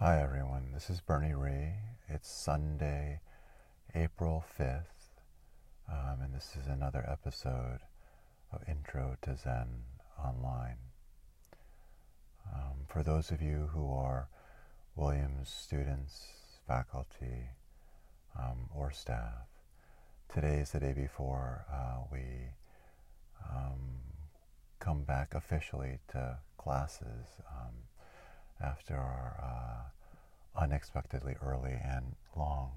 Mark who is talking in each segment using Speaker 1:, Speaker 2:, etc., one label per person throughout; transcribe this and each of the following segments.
Speaker 1: Hi everyone, this is Bernie Rhie. It's Sunday, April 5th, um, and this is another episode of Intro to Zen Online. Um, for those of you who are Williams students, faculty, um, or staff, today is the day before uh, we um, come back officially to classes um, after our uh, unexpectedly early and long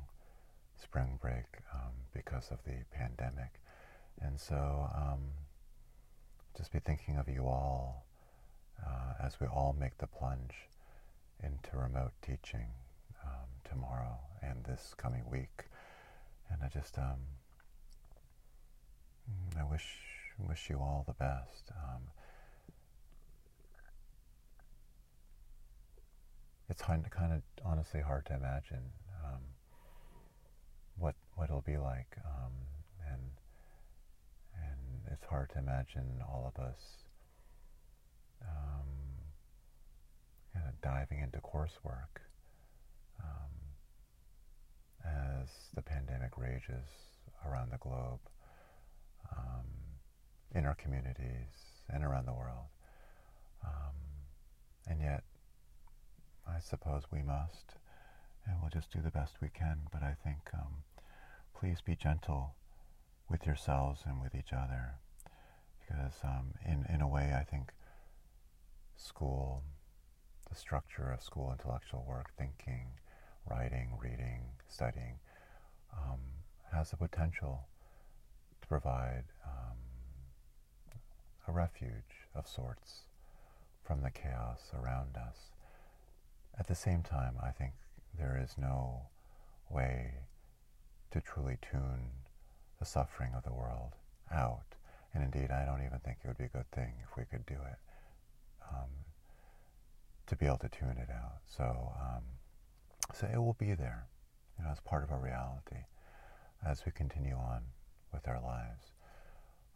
Speaker 1: spring break um, because of the pandemic. And so um, just be thinking of you all uh, as we all make the plunge into remote teaching um, tomorrow and this coming week. And I just, um, I wish wish you all the best. It's kind of, honestly hard to imagine um, what what it'll be like, um, and and it's hard to imagine all of us um, kind of diving into coursework um, as the pandemic rages around the globe um, in our communities and around the world. Um, and yet, I suppose we must, and we'll just do the best we can. But I think um, please be gentle with yourselves and with each other, because um, in in a way, I think school, the structure of school intellectual work, thinking, writing, reading, studying, um, has the potential to provide um, a refuge of sorts from the chaos around us. At the same time, I think there is no way to truly tune the suffering of the world out. And indeed, I don't even think it would be a good thing if we could do it, um, to be able to tune it out. So, um, so it will be there, you know, as part of our reality as we continue on with our lives.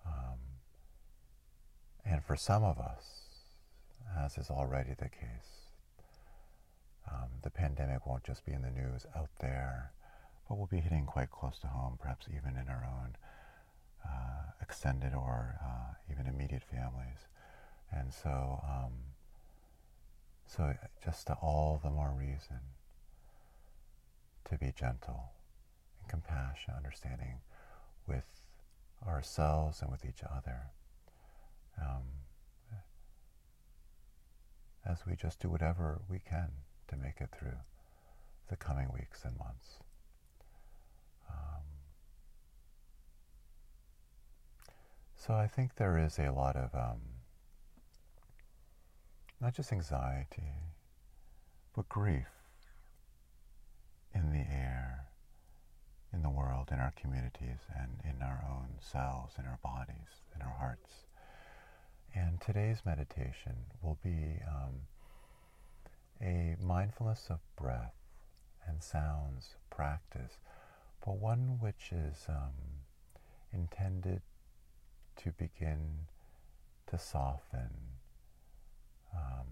Speaker 1: Um, and for some of us, as is already the case, um, the pandemic won't just be in the news out there, but will be hitting quite close to home, perhaps even in our own uh, extended or uh, even immediate families. And so, um, so just all the more reason to be gentle and compassionate, understanding with ourselves and with each other. Um, as we just do whatever we can to make it through the coming weeks and months. Um, so I think there is a lot of um, not just anxiety, but grief in the air, in the world, in our communities, and in our own selves, in our bodies, in our hearts. And today's meditation will be um, a mindfulness of breath and sounds practice, but one which is um, intended to begin to soften um,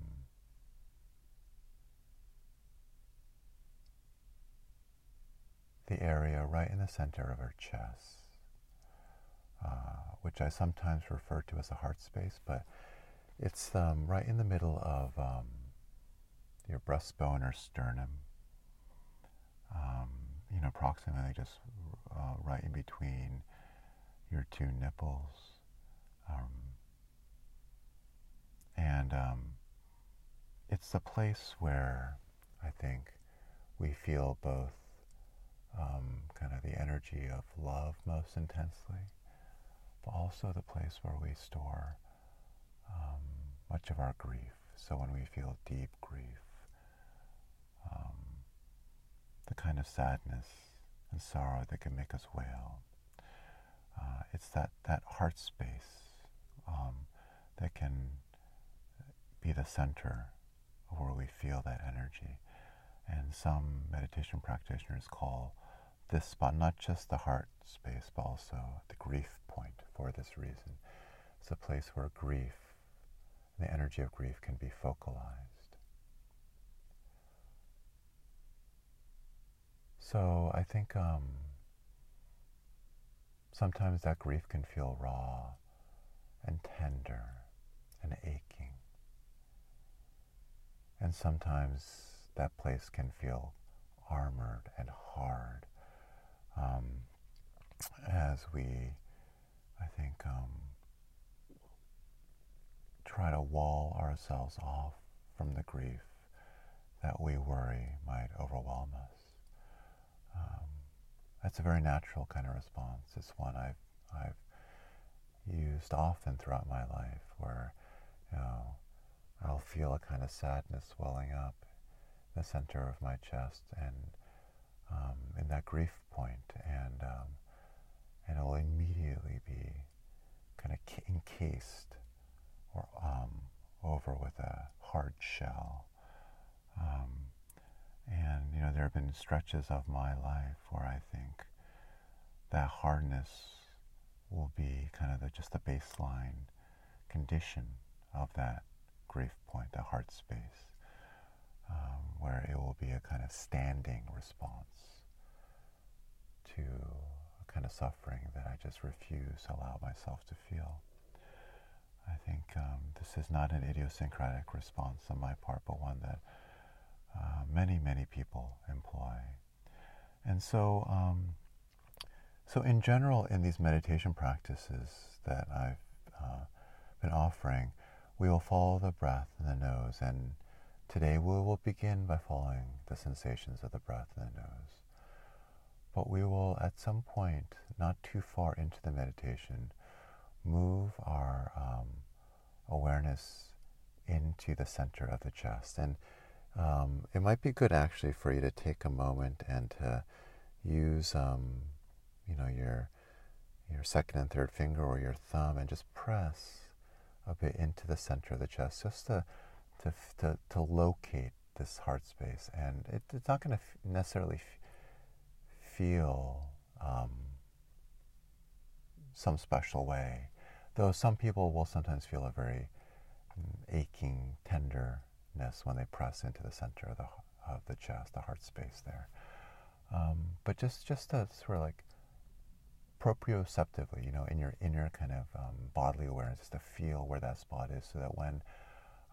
Speaker 1: the area right in the center of our chest. Uh, which I sometimes refer to as a heart space, but it's um, right in the middle of um, your breastbone or sternum. Um, you know, approximately just uh, right in between your two nipples. Um, and um, it's the place where I think we feel both um, kind of the energy of love most intensely but also the place where we store um, much of our grief. So when we feel deep grief, um, the kind of sadness and sorrow that can make us wail, uh, it's that, that heart space um, that can be the center of where we feel that energy. And some meditation practitioners call this spot not just the heart space, but also the grief point for this reason. It's a place where grief, the energy of grief, can be focalized. So I think um, sometimes that grief can feel raw and tender and aching. And sometimes that place can feel armored and hard um, as we, I think, um, try to wall ourselves off from the grief that we worry might overwhelm us. Um, that's a very natural kind of response. It's one I've, I've used often throughout my life where, you know, I'll feel a kind of sadness swelling up in the center of my chest and um, in that grief point, and um, and it'll immediately be kind of encased or um, over with a hard shell. Um, and you know, there have been stretches of my life where I think that hardness will be kind of the, just the baseline condition of that grief point, the heart space, um, where it will be a kind of standing response to a kind of suffering that I just refuse to allow myself to feel. I think um, this is not an idiosyncratic response on my part, but one that uh, many, many people employ. And so, um, so in general, in these meditation practices that I've uh, been offering, we will follow the breath and the nose. And today we will begin by following the sensations of the breath and the nose. But we will, at some point, not too far into the meditation, move our um, awareness into the center of the chest. And um, it might be good actually for you to take a moment and to use, um, you know, your your second and third finger or your thumb and just press a bit into the center of the chest, just to to to, to locate this heart space. And it, it's not going to f- necessarily f- feel um, some special way, though some people will sometimes feel a very aching, aching when they press into the center of the of the chest, the heart space there. Um, but just just to sort of like proprioceptively, you know, in your inner kind of um, bodily awareness, just to feel where that spot is, so that when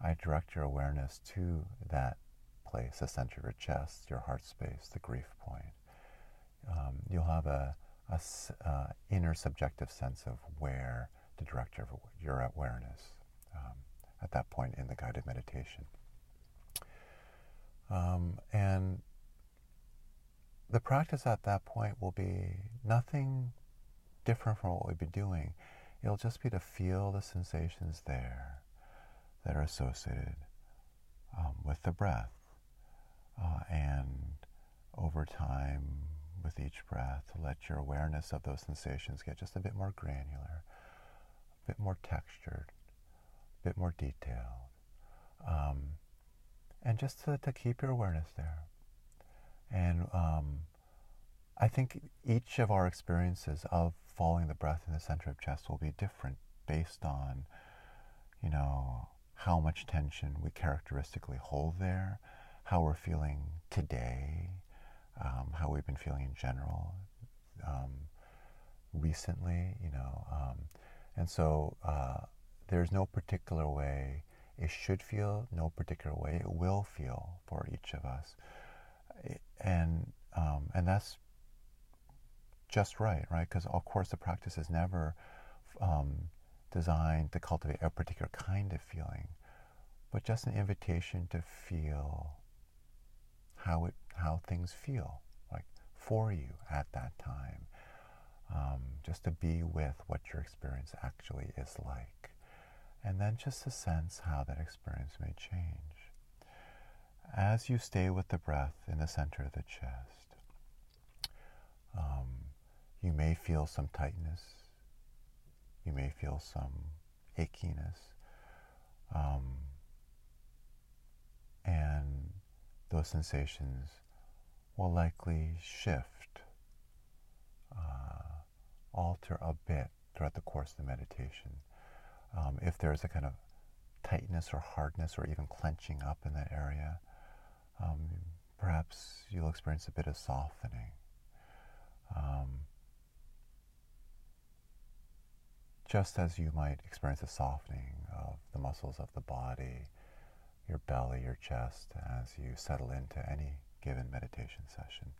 Speaker 1: I direct your awareness to that place, the center of your chest, your heart space, the grief point, um, you'll have a, a uh, inner subjective sense of where to direct your, your awareness um, at that point in the guided meditation. Um, and the practice at that point will be nothing different from what we've been doing. It'll just be to feel the sensations there that are associated um, with the breath. Uh, and over time, with each breath, let your awareness of those sensations get just a bit more granular, a bit more textured, a bit more detailed. Um, and just to, to, keep your awareness there. And um, I think each of our experiences of following the breath in the center of chest will be different based on, you know, how much tension we characteristically hold there, how we're feeling today, um, how we've been feeling in general um, recently, you know. Um, and so uh, there's no particular way it should feel, no particular way it will feel for each of us. And, um, and that's just right, right? Because of course the practice is never um, designed to cultivate a particular kind of feeling, but just an invitation to feel how it how things feel like for you at that time. Um, just to be with what your experience actually is like, and then just to sense how that experience may change. As you stay with the breath in the center of the chest, um, you may feel some tightness. You may feel some achiness. Um, and those sensations will likely shift, uh, alter a bit throughout the course of the meditation. Um, if there's a kind of tightness or hardness or even clenching up in that area, um, perhaps you'll experience a bit of softening Um, just as you might experience a softening of the muscles of the body, your belly, your chest, as you settle into any given meditation session.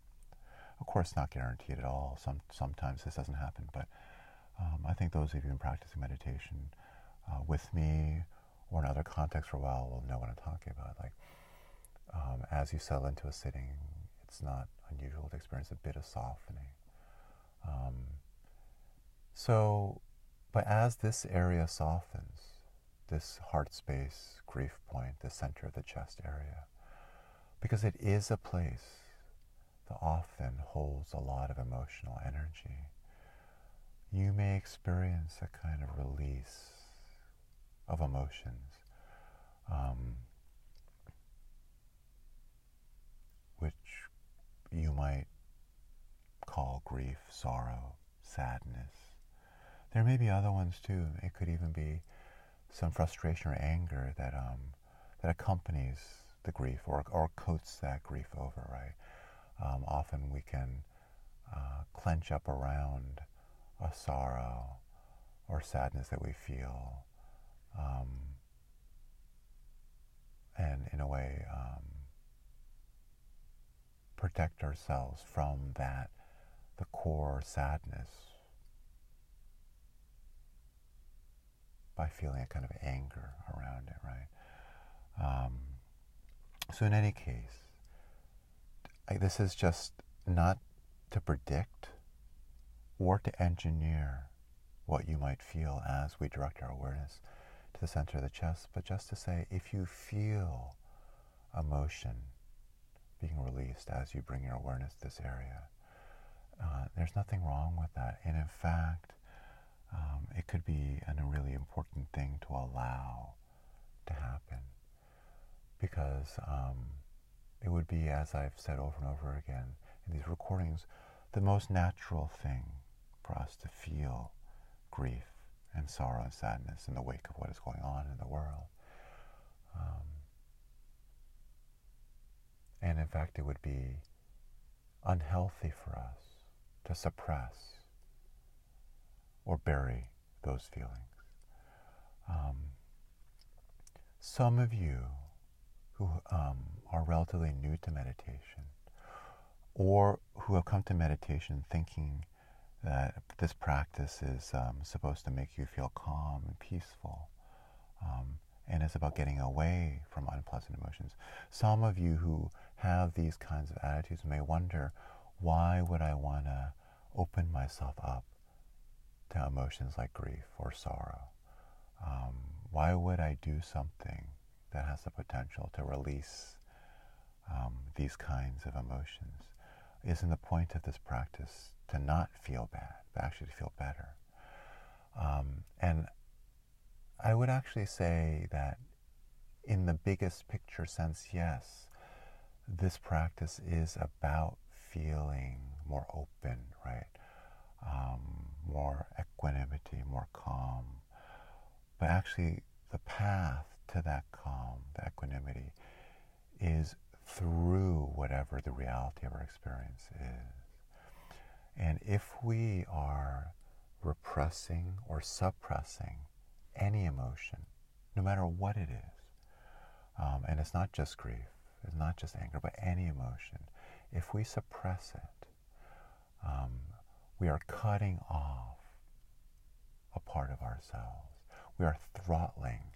Speaker 1: Of course, not guaranteed at all. Some, sometimes this doesn't happen, but um, I think those of you who've been practicing meditation uh, with me or in other contexts for a while will know what I'm talking about. Like, um, as you settle into a sitting, it's not unusual to experience a bit of softening. Um, so, but as this area softens, this heart space, grief point, the center of the chest area, because it is a place that often holds a lot of emotional energy, you may experience a kind of release of emotions. Um, which you might call grief, sorrow, sadness. There may be other ones too. It could even be some frustration or anger that um, that accompanies the grief or, or coats that grief over, right? Um, often we can uh, clench up around a sorrow or sadness that we feel. Um, and in a way, um, protect ourselves from that, the core sadness, by feeling a kind of anger around it, right? Um, so, in any case, I, this is just not to predict or to engineer what you might feel as we direct our awareness the center of the chest, but just to say if you feel emotion being released as you bring your awareness to this area, uh, there's nothing wrong with that. And in fact, um, it could be a really important thing to allow to happen because um, it would be, as I've said over and over again in these recordings, the most natural thing for us to feel grief and sorrow and sadness in the wake of what is going on in the world. Um, and in fact, it would be unhealthy for us to suppress or bury those feelings. Um, some of you who um, are relatively new to meditation or who have come to meditation thinking that this practice is um, supposed to make you feel calm and peaceful um, and it's about getting away from unpleasant emotions. Some of you who have these kinds of attitudes may wonder, why would I want to open myself up to emotions like grief or sorrow? Um, why would I do something that has the potential to release um, these kinds of emotions? Isn't the point of this practice to not feel bad, but actually to feel better? Um, and I would actually say that in the biggest picture sense, yes, this practice is about feeling more open, right? Um, more equanimity, more calm. But actually, the path to that calm, the equanimity, is through whatever the reality of our experience is. And if we are repressing or suppressing any emotion, no matter what it is, um, and it's not just grief, it's not just anger, but any emotion, if we suppress it, um, we are cutting off a part of ourselves. We are throttling,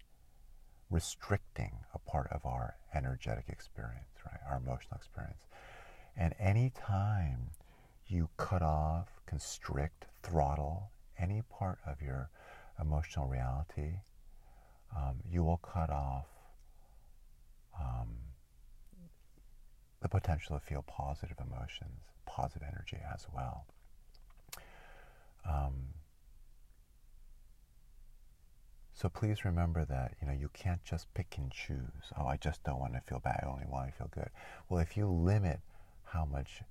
Speaker 1: restricting a part of our energetic experience, right? Our emotional experience. And any time you cut off, constrict, throttle any part of your emotional reality, um, you will cut off um, the potential to feel positive emotions, positive energy as well. Um, so please remember that you know you can't just pick and choose. Oh, I just don't want to feel bad. I only want to feel good. Well, if you limit how much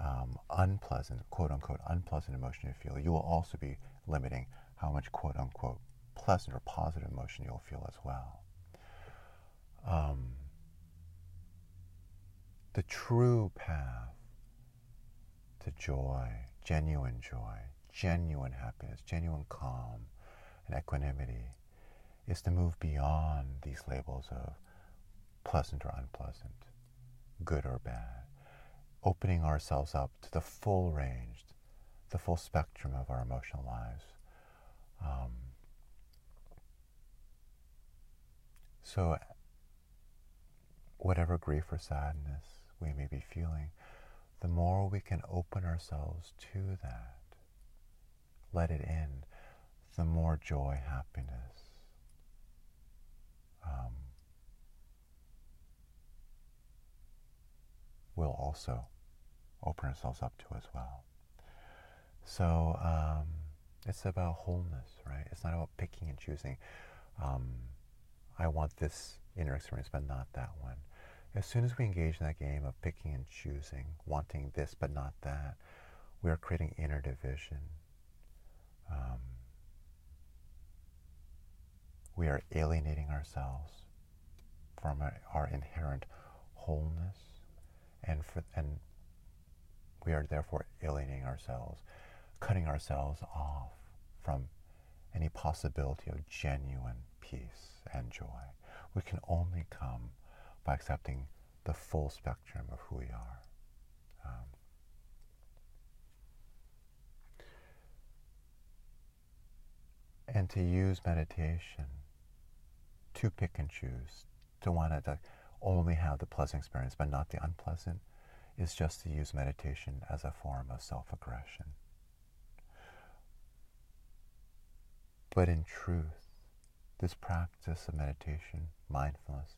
Speaker 1: um, unpleasant, quote unquote, unpleasant emotion you feel, you will also be limiting how much quote unquote pleasant or positive emotion you'll feel as well. Um, the true path to joy, genuine joy, genuine happiness, genuine calm and equanimity is to move beyond these labels of pleasant or unpleasant, good or bad, opening ourselves up to the full range, the full spectrum of our emotional lives. Um, so, whatever grief or sadness we may be feeling, the more we can open ourselves to that, let it in, the more joy, happiness, um, will also open ourselves up to as well. So um, it's about wholeness, right? It's not about picking and choosing. Um, I want this inner experience, but not that one. As soon as we engage in that game of picking and choosing, wanting this but not that, we are creating inner division. Um, we are alienating ourselves from our inherent wholeness, and for, and we are therefore alienating ourselves, cutting ourselves off from any possibility of genuine peace and joy. We can only come by accepting the full spectrum of who we are. Um, and to use meditation to pick and choose, to want to only have the pleasant experience but not the unpleasant, is just to use meditation as a form of self aggression. But in truth, this practice of meditation, mindfulness,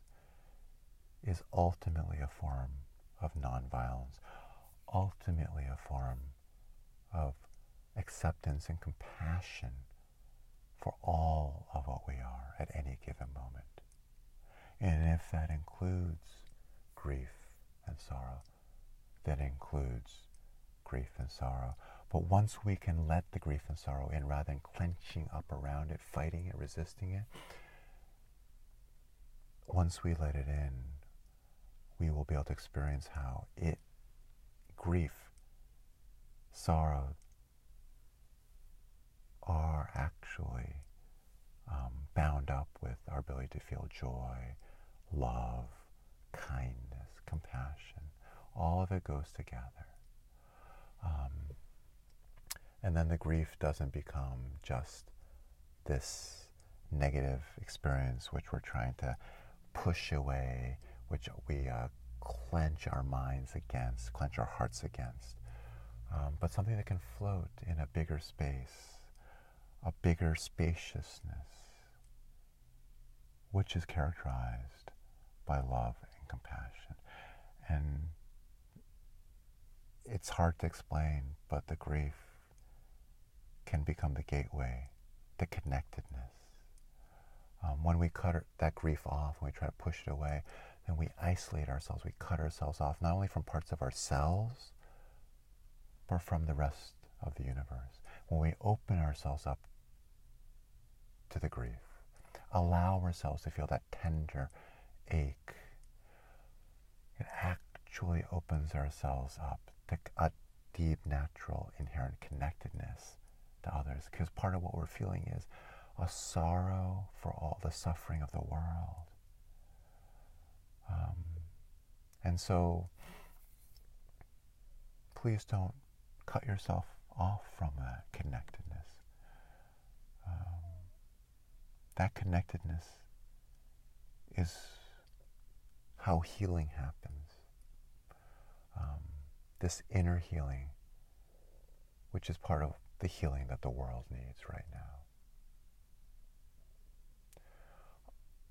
Speaker 1: is ultimately a form of nonviolence, ultimately a form of acceptance and compassion for all of what we are at any given moment. And if that includes grief and sorrow, that includes grief and sorrow. But once we can let the grief and sorrow in rather than clenching up around it, fighting it, resisting it, once we let it in, we will be able to experience how it, grief, sorrow, are actually um, bound up with our ability to feel joy, love, kindness, compassion. All of it goes together. Um, and then the grief doesn't become just this negative experience which we're trying to push away, which we uh, clench our minds against, clench our hearts against, um, but something that can float in a bigger space, a bigger spaciousness, which is characterized by love and compassion. And it's hard to explain, but the grief can become the gateway, the connectedness. Um, when we cut that grief off, when we try to push it away, then we isolate ourselves. We cut ourselves off, not only from parts of ourselves, but from the rest of the universe. When we open ourselves up to the grief, allow ourselves to feel that tender ache, it actually opens ourselves up to a deep, natural, inherent connectedness to others. Because part of what we're feeling is a sorrow for all the suffering of the world. Um, and so, please don't cut yourself off from that connectedness. Um, that connectedness is how healing happens. Um, this inner healing, which is part of the healing that the world needs right now.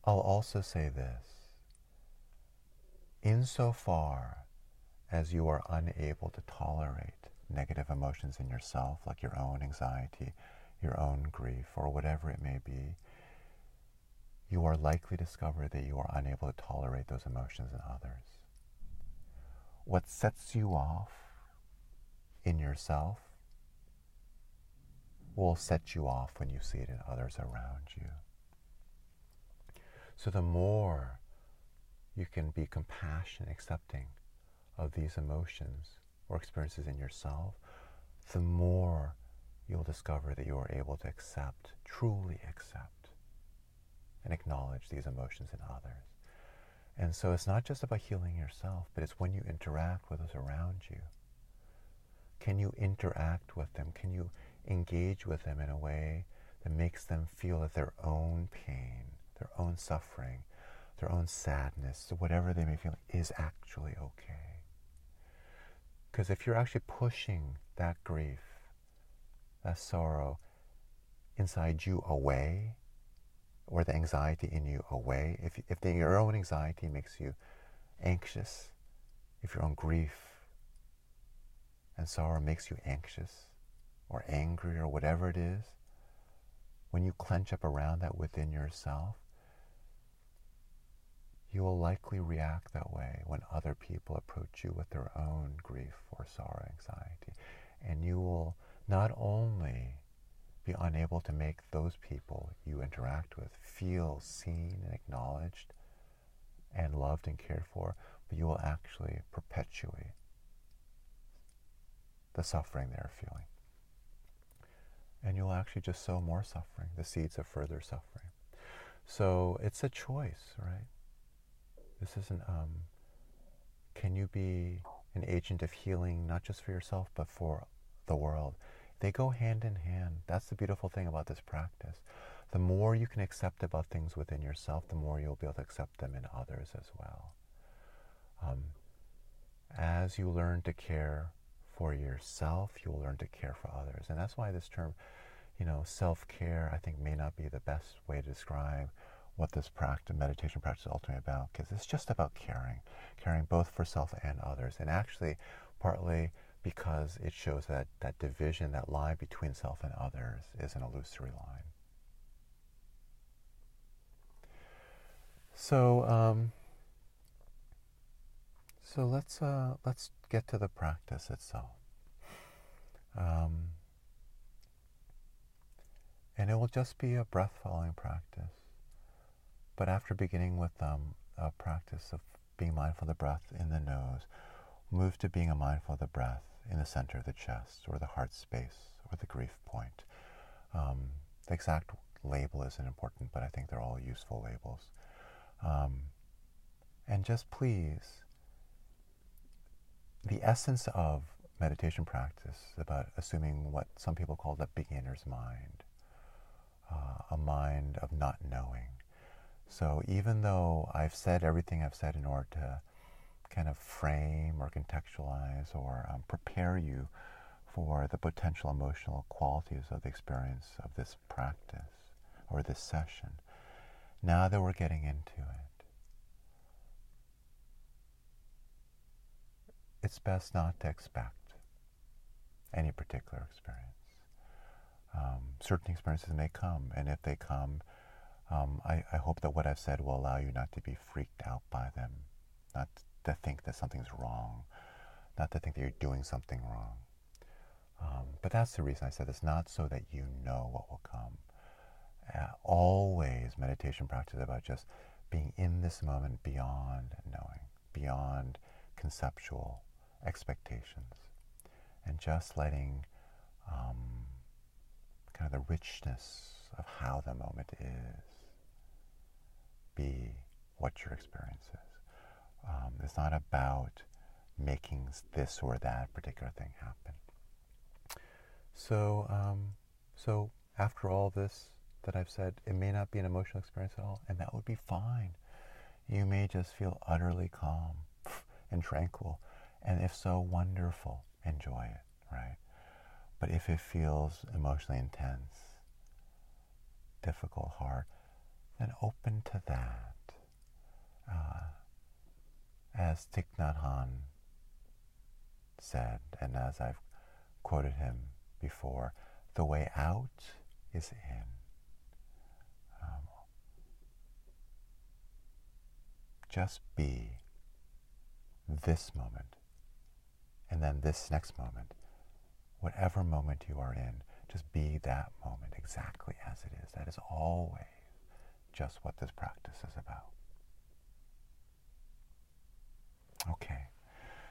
Speaker 1: I'll also say this. Insofar as you are unable to tolerate negative emotions in yourself, like your own anxiety, your own grief, or whatever it may be, you are likely to discover that you are unable to tolerate those emotions in others. What sets you off in yourself will set you off when you see it in others around you. So the more you can be compassionate, accepting of these emotions or experiences in yourself, the more you'll discover that you are able to accept, truly accept, and acknowledge these emotions in others. And so it's not just about healing yourself, but it's when you interact with those around you. Can you interact with them? Can you engage with them in a way that makes them feel that their own pain, their own suffering, their own sadness, whatever they may feel, is actually okay? Because if you're actually pushing that grief, that sorrow inside you away, or the anxiety in you away, if, if the, your own anxiety makes you anxious, if your own grief and sorrow makes you anxious or angry or whatever it is, when you clench up around that within yourself, you will likely react that way when other people approach you with their own grief or sorrow, anxiety. And you will not only be unable to make those people you interact with feel seen and acknowledged and loved and cared for, but you will actually perpetuate the suffering they're feeling. And you'll actually just sow more suffering, the seeds of further suffering. So it's a choice, right? This isn't, um, can you be an agent of healing, not just for yourself, but for the world? They go hand in hand. That's the beautiful thing about this practice. The more you can accept about things within yourself, the more you'll be able to accept them in others as well. Um, as you learn to care for yourself, you'll learn to care for others. And that's why this term, you know, self-care, I think may not be the best way to describe what this practice, meditation practice is ultimately about, because it's just about caring, caring both for self and others. And actually, partly because it shows that that division, that line between self and others is an illusory line. So, um, so let's uh, let's get to the practice itself. Um, and it will just be a breath following practice. But after beginning with um, a practice of being mindful of the breath in the nose, move to being mindful of the breath in the center of the chest or the heart space or the grief point. Um, the exact label isn't important, but I think they're all useful labels. Um, and just please, the essence of meditation practice about assuming what some people call the beginner's mind, uh, a mind of not knowing. So even though I've said everything I've said in order to kind of frame or contextualize or um, prepare you for the potential emotional qualities of the experience of this practice or this session, now that we're getting into it, it's best not to expect any particular experience. Um, certain experiences may come, and if they come, um, I, I, hope that what I've said will allow you not to be freaked out by them, not to think that something's wrong, not to think that you're doing something wrong. Um, but that's the reason I said it's not so that you know what will come. Uh, always meditation practice about just being in this moment beyond knowing, beyond conceptual expectations, and just letting um, kind of the richness of how the moment is be what your experience is. Um, it's not about making this or that particular thing happen. So, um, so after all this that I've said, it may not be an emotional experience at all, and that would be fine. You may just feel utterly calm and tranquil, and if so, wonderful. Enjoy it, right? But if it feels emotionally intense, difficult, hard, then open to that. Uh, as Thich Nhat Hanh said, and as I've quoted him before, the way out is in. Um, just be this moment, and then this next moment, whatever moment you are in, just be that moment exactly as it is. That is always just what this practice is about. Okay,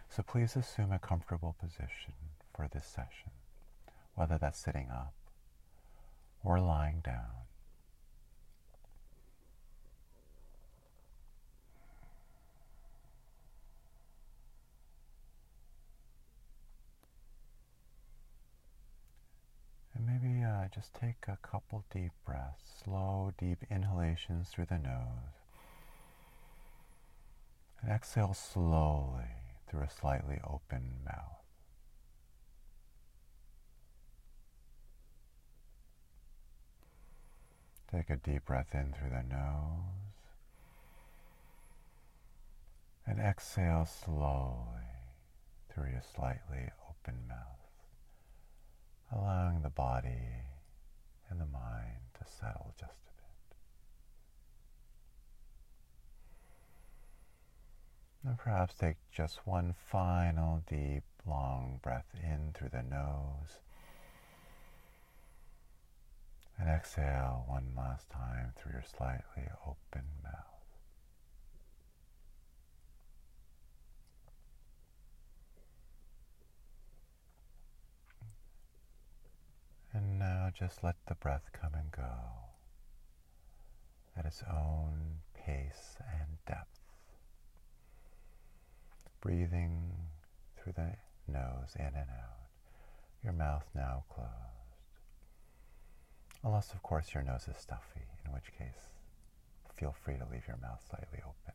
Speaker 1: so please assume a comfortable position for this session. whether that's sitting up or lying down. And maybe uh, just take a couple deep breaths, slow, deep inhalations through the nose. And exhale slowly through a slightly open mouth. Take a deep breath in through the nose and exhale slowly through your slightly open mouth, allowing the body and the mind to settle just a Perhaps take just one final deep, long breath in through the nose and exhale one last time through your slightly open mouth. And now just let the breath come and go at its own pace and depth. Breathing through the nose in and out, your mouth now closed. Unless, of course, your nose is stuffy, in which case, feel free to leave your mouth slightly open.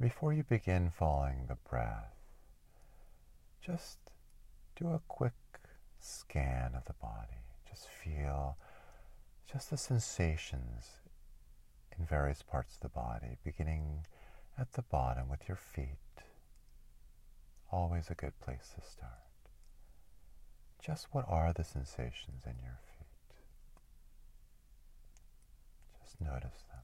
Speaker 1: Before you begin following the breath, just do a quick scan of the body. Just feel just the sensations in various parts of the body, beginning at the bottom with your feet always a good place to start. Just what are the sensations in your feet? Just notice them.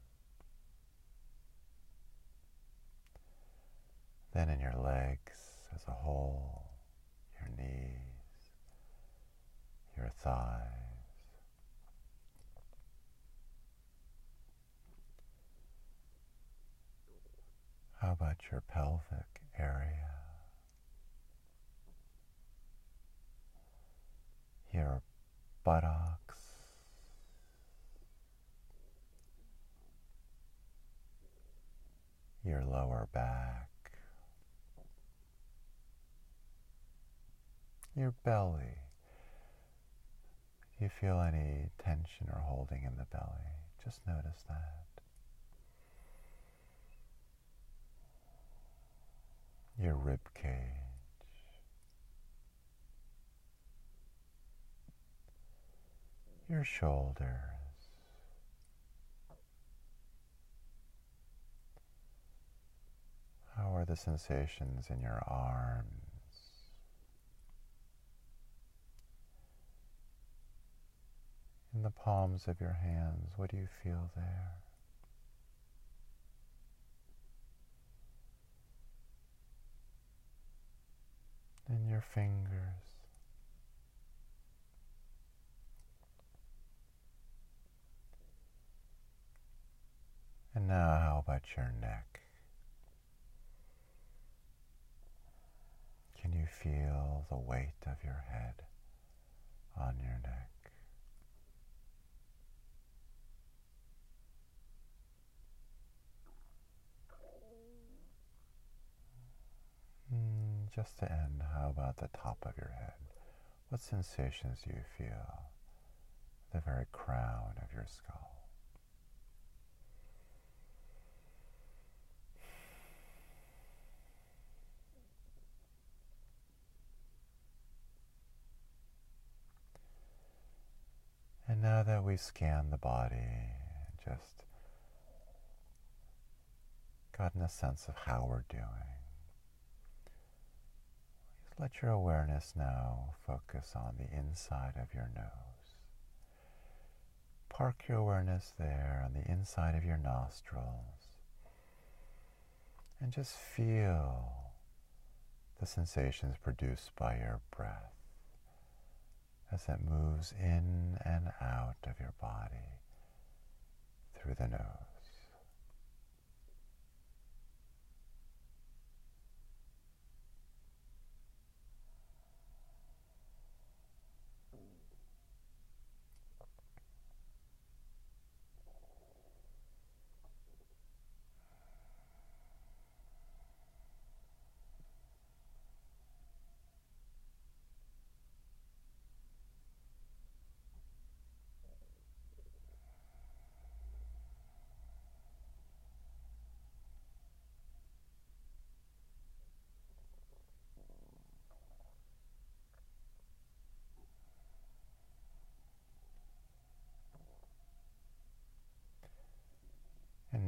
Speaker 1: Then in your legs as a whole, your knees, your thighs. How about your pelvic area? your buttocks, your lower back, your belly. Do you feel any tension or holding in the belly? Just notice that. Your rib cage. your shoulders. How are the sensations in your arms? In the palms of your hands, what do you feel there? In your fingers. And now, how about your neck? Can you feel the weight of your head on your neck? Just to end, how about the top of your head? What sensations do you feel? The very crown of your skull. And now that we scan the body, just gotten a sense of how we're doing, let your awareness now focus on the inside of your nose. Park your awareness there on the inside of your nostrils and just feel the sensations produced by your breath as it moves in and out of your body through the nose.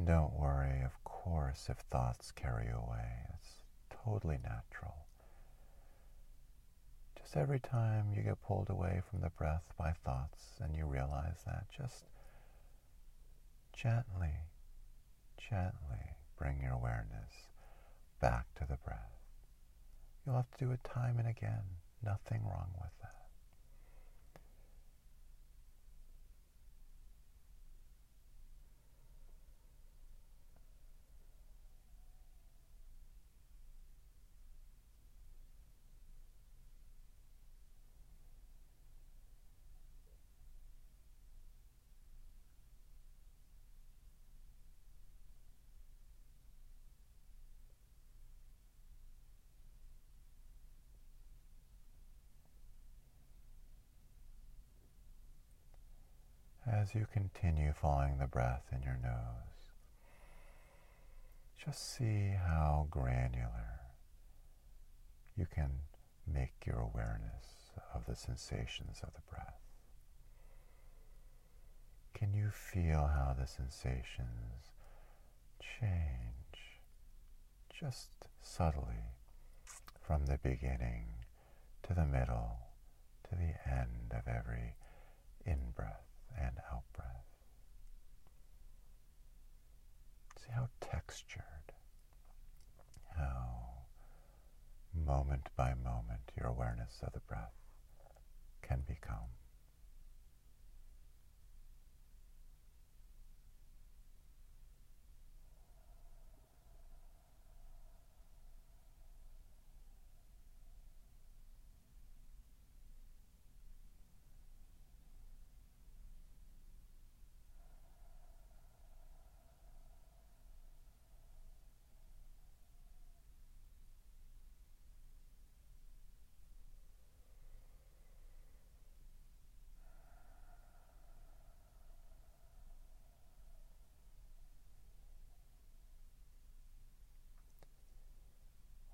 Speaker 1: don't worry, of course, if thoughts carry away. It's totally natural. Just every time you get pulled away from the breath by thoughts and you realize that, just gently, gently bring your awareness back to the breath. You'll have to do it time and again. Nothing wrong with that. As you continue following the breath in your nose, just see how granular you can make your awareness of the sensations of the breath. Can you feel how the sensations change just subtly from the beginning to the middle to the end of every in-breath? and out breath. See how textured, how moment by moment your awareness of the breath can become.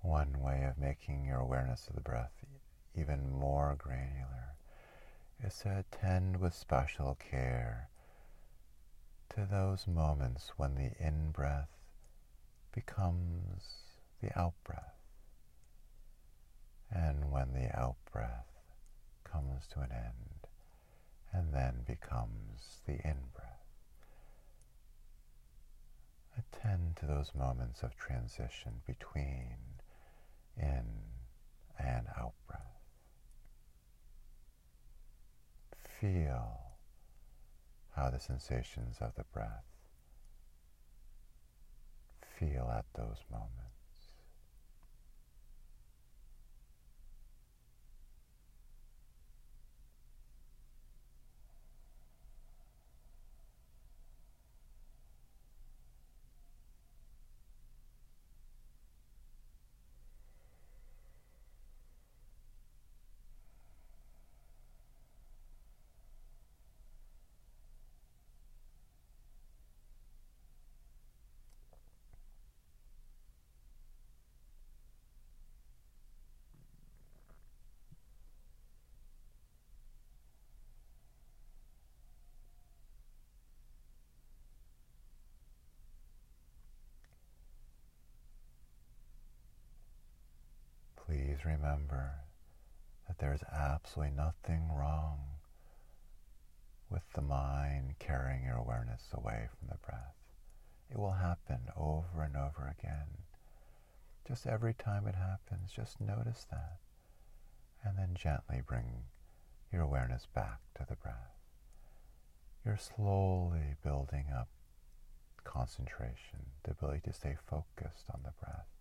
Speaker 1: One way of making your awareness of the breath even more granular is to attend with special care to those moments when the in-breath becomes the out-breath and when the out-breath comes to an end and then becomes the in-breath. Attend to those moments of transition between in and out breath. Feel how the sensations of the breath feel at those moments. Remember that there is absolutely nothing wrong with the mind carrying your awareness away from the breath. It will happen over and over again. Just every time it happens, just notice that. And then gently bring your awareness back to the breath. You're slowly building up concentration, the ability to stay focused on the breath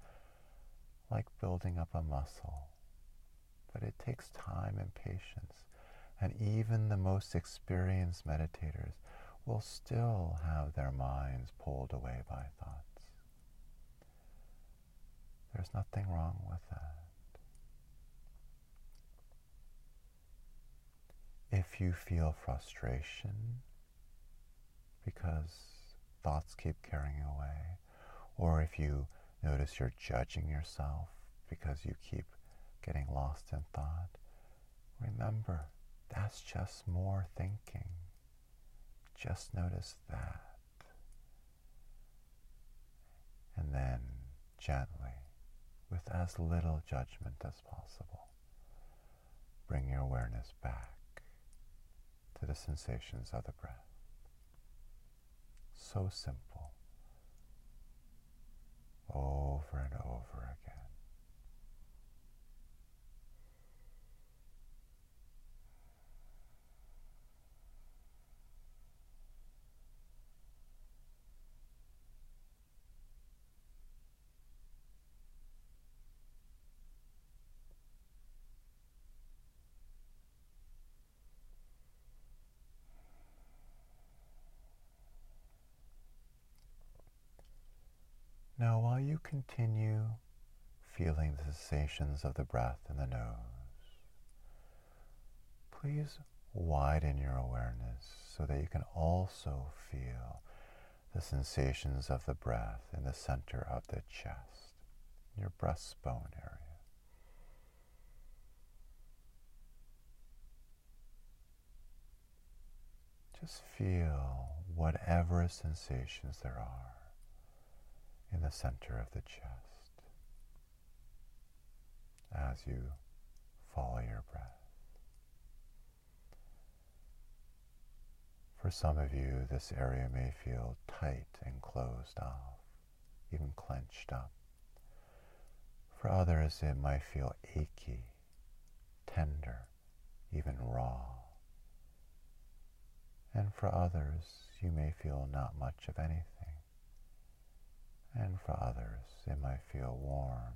Speaker 1: like building up a muscle. But it takes time and patience. And even the most experienced meditators will still have their minds pulled away by thoughts. There's nothing wrong with that. If you feel frustration because thoughts keep carrying away, or if you Notice you're judging yourself because you keep getting lost in thought. Remember, that's just more thinking. Just notice that. And then gently, with as little judgment as possible. Bring your awareness back to the sensations of the breath. So simple. Over and over again. Now, while you continue feeling the sensations of the breath in the nose, please widen your awareness so that you can also feel the sensations of the breath in the center of the chest, your breastbone area. Just feel whatever sensations there are in the center of the chest as you follow your breath. For some of you, this area may feel tight and closed off, even clenched up. For others, it might feel achy, tender, even raw. And for others, you may feel not much of anything and for others it might feel warm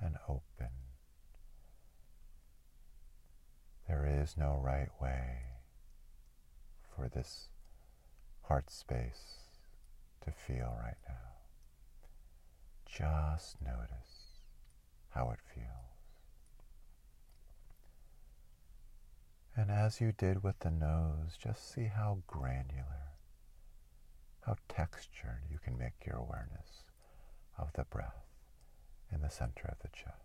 Speaker 1: and open. There is no right way for this heart space to feel right now. Just notice how it feels. And as you did with the nose, just see how granular how textured you can make your awareness of the breath in the center of the chest.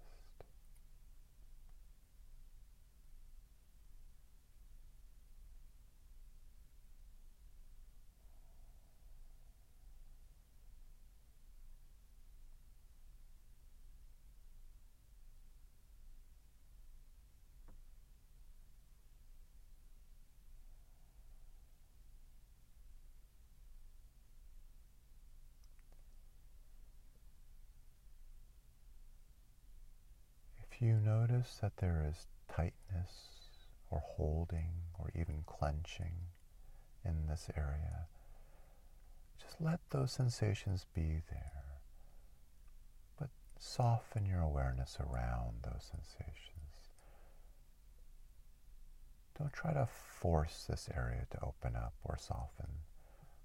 Speaker 1: If you notice that there is tightness or holding or even clenching in this area, just let those sensations be there. But soften your awareness around those sensations. Don't try to force this area to open up or soften.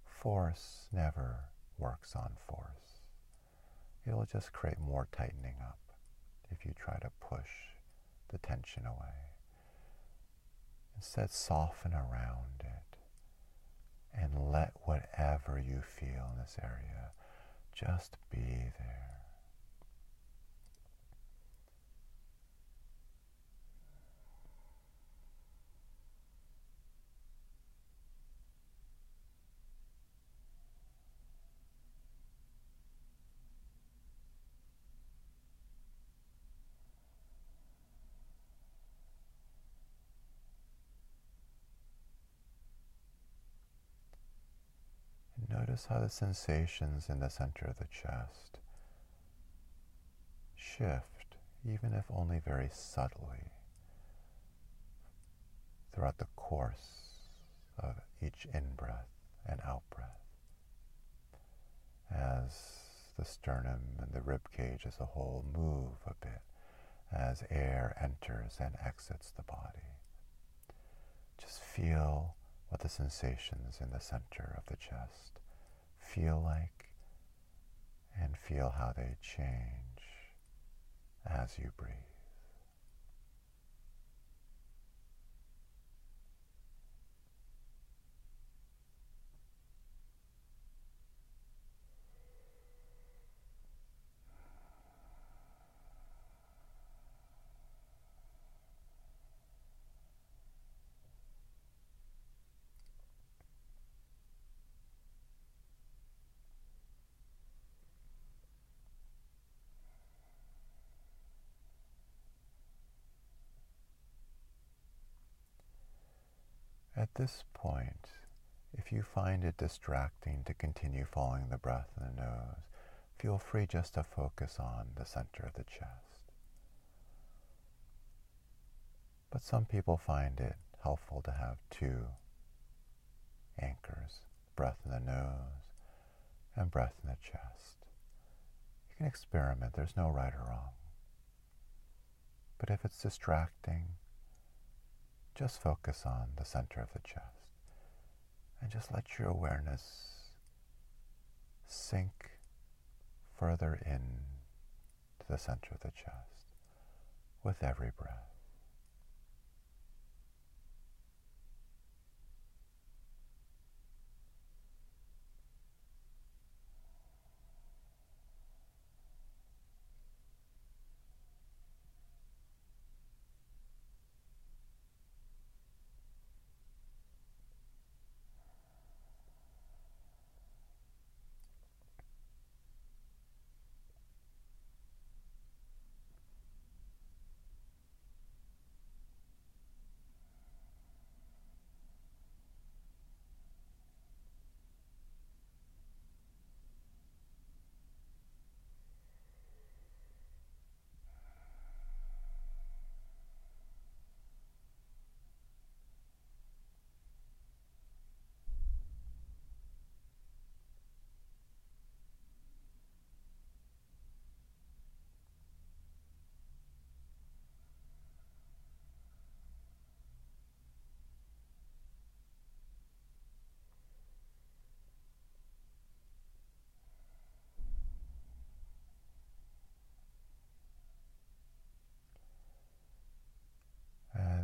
Speaker 1: Force never works on force. It'll just create more tightening up if you try to push the tension away. Instead, soften around it and let whatever you feel in this area just be there. Notice how the sensations in the center of the chest shift, even if only very subtly, throughout the course of each in-breath and out-breath, as the sternum and the rib cage as a whole move a bit as air enters and exits the body. Just feel what the sensations in the center of the chest feel like and feel how they change as you breathe. This point, if you find it distracting to continue following the breath in the nose, feel free just to focus on the center of the chest. But some people find it helpful to have two anchors, breath in the nose and breath in the chest. You can experiment, there's no right or wrong. But if it's distracting, just focus on the center of the chest and just let your awareness sink further in to the center of the chest with every breath.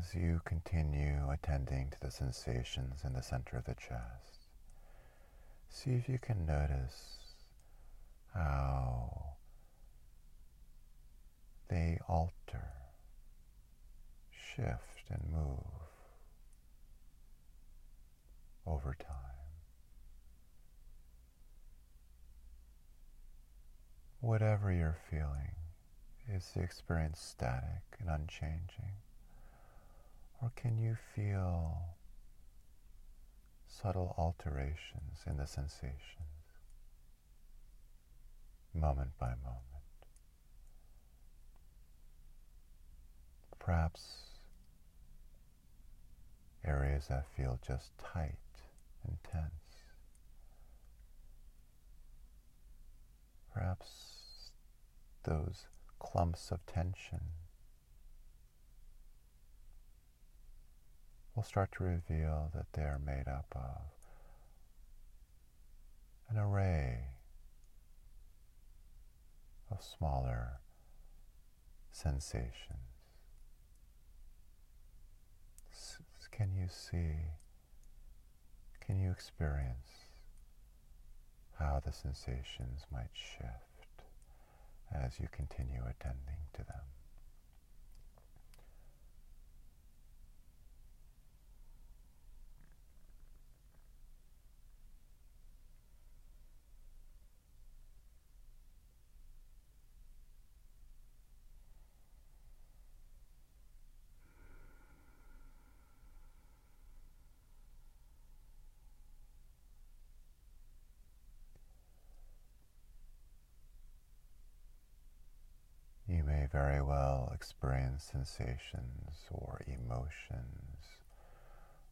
Speaker 1: As you continue attending to the sensations in the center of the chest, see if you can notice how they alter, shift, and move over time. Whatever you're feeling, is the experience static and unchanging? Or can you feel subtle alterations in the sensations, moment by moment? Perhaps areas that feel just tight and tense. Perhaps those clumps of tension will start to reveal that they are made up of an array of smaller sensations. Can you see, can you experience how the sensations might shift as you continue attending to them? very well experience sensations or emotions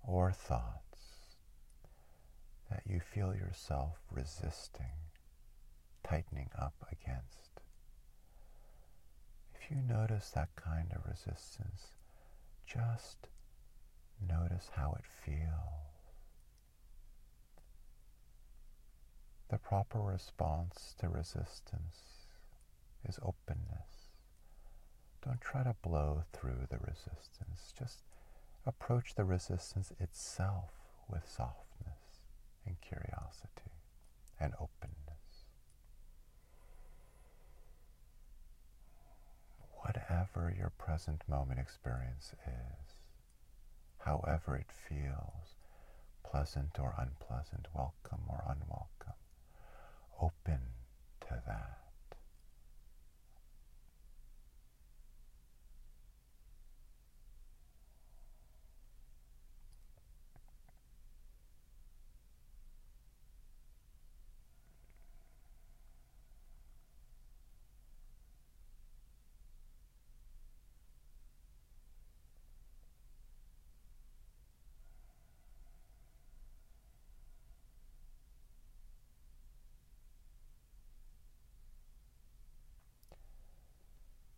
Speaker 1: or thoughts that you feel yourself resisting, tightening up against. If you notice that kind of resistance, just notice how it feels. The proper response to resistance is openness. Don't try to blow through the resistance. Just approach the resistance itself with softness and curiosity and openness. Whatever your present moment experience is, however it feels, pleasant or unpleasant, welcome or unwelcome, open to that.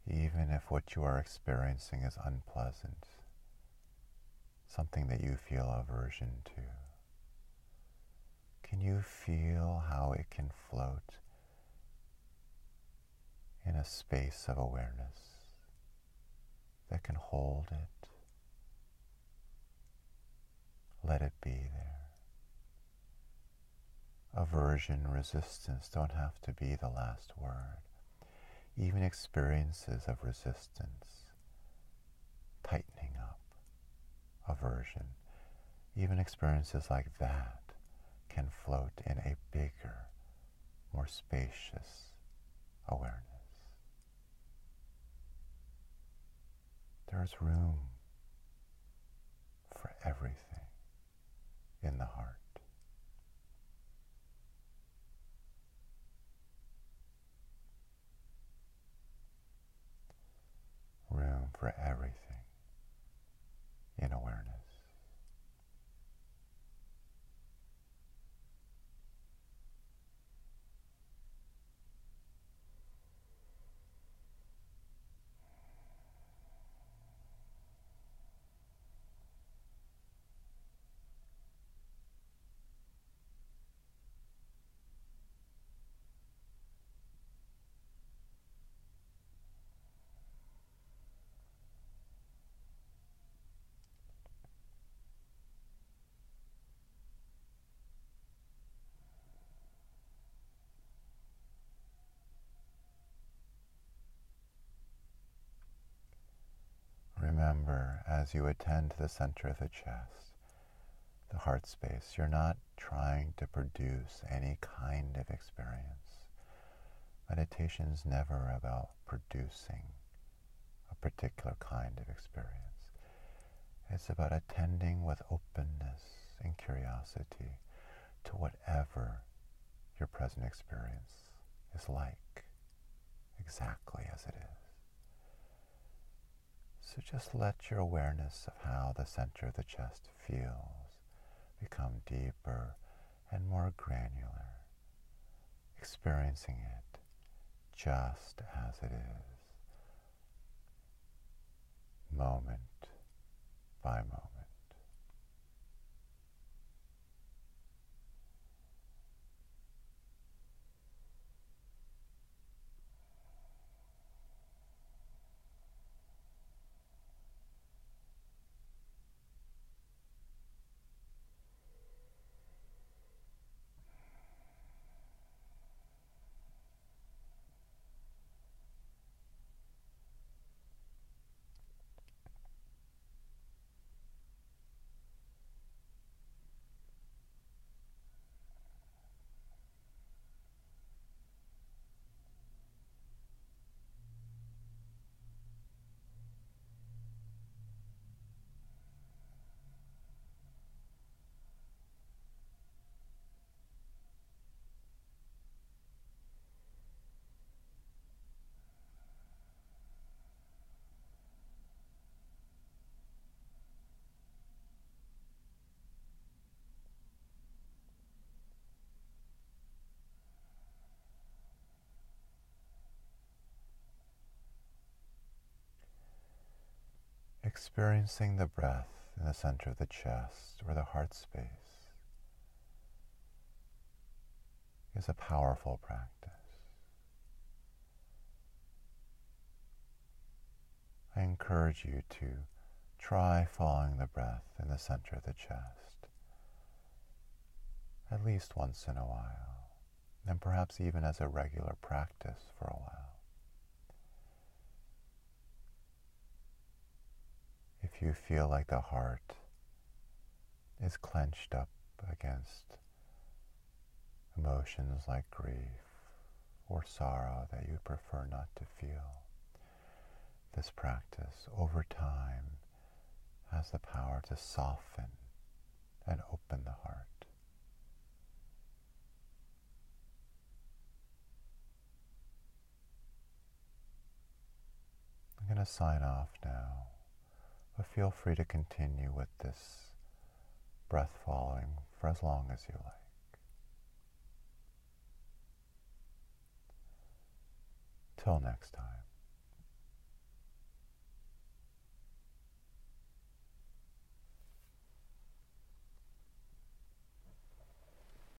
Speaker 1: even if what you are experiencing is unpleasant, something that you feel aversion to, can you feel how it can float in a space of awareness that can hold it? Let it be there. Aversion, resistance don't have to be the last word. Even experiences of resistance, tightening up, aversion, even experiences like that can float in a bigger, more spacious awareness. There's room for everything in the heart. Room for everything in awareness. Remember, as you attend to the center of the chest, the heart space, you're not trying to produce any kind of experience. Meditation is never about producing a particular kind of experience. It's about attending with openness and curiosity to whatever your present experience is like, exactly as it is. So just let your awareness of how the center of the chest feels become deeper and more granular, experiencing it just as it is, moment by moment. Experiencing the breath in the center of the chest or the heart space is a powerful practice. I encourage you to try following the breath in the center of the chest at least once in a while, and perhaps even as a regular practice for a while. If you feel like the heart is clenched up against emotions like grief or sorrow that you prefer not to feel. This practice over time has the power to soften and open the heart. I'm going to sign off now. But feel free to continue with this breath following for as long as you like. Till next time.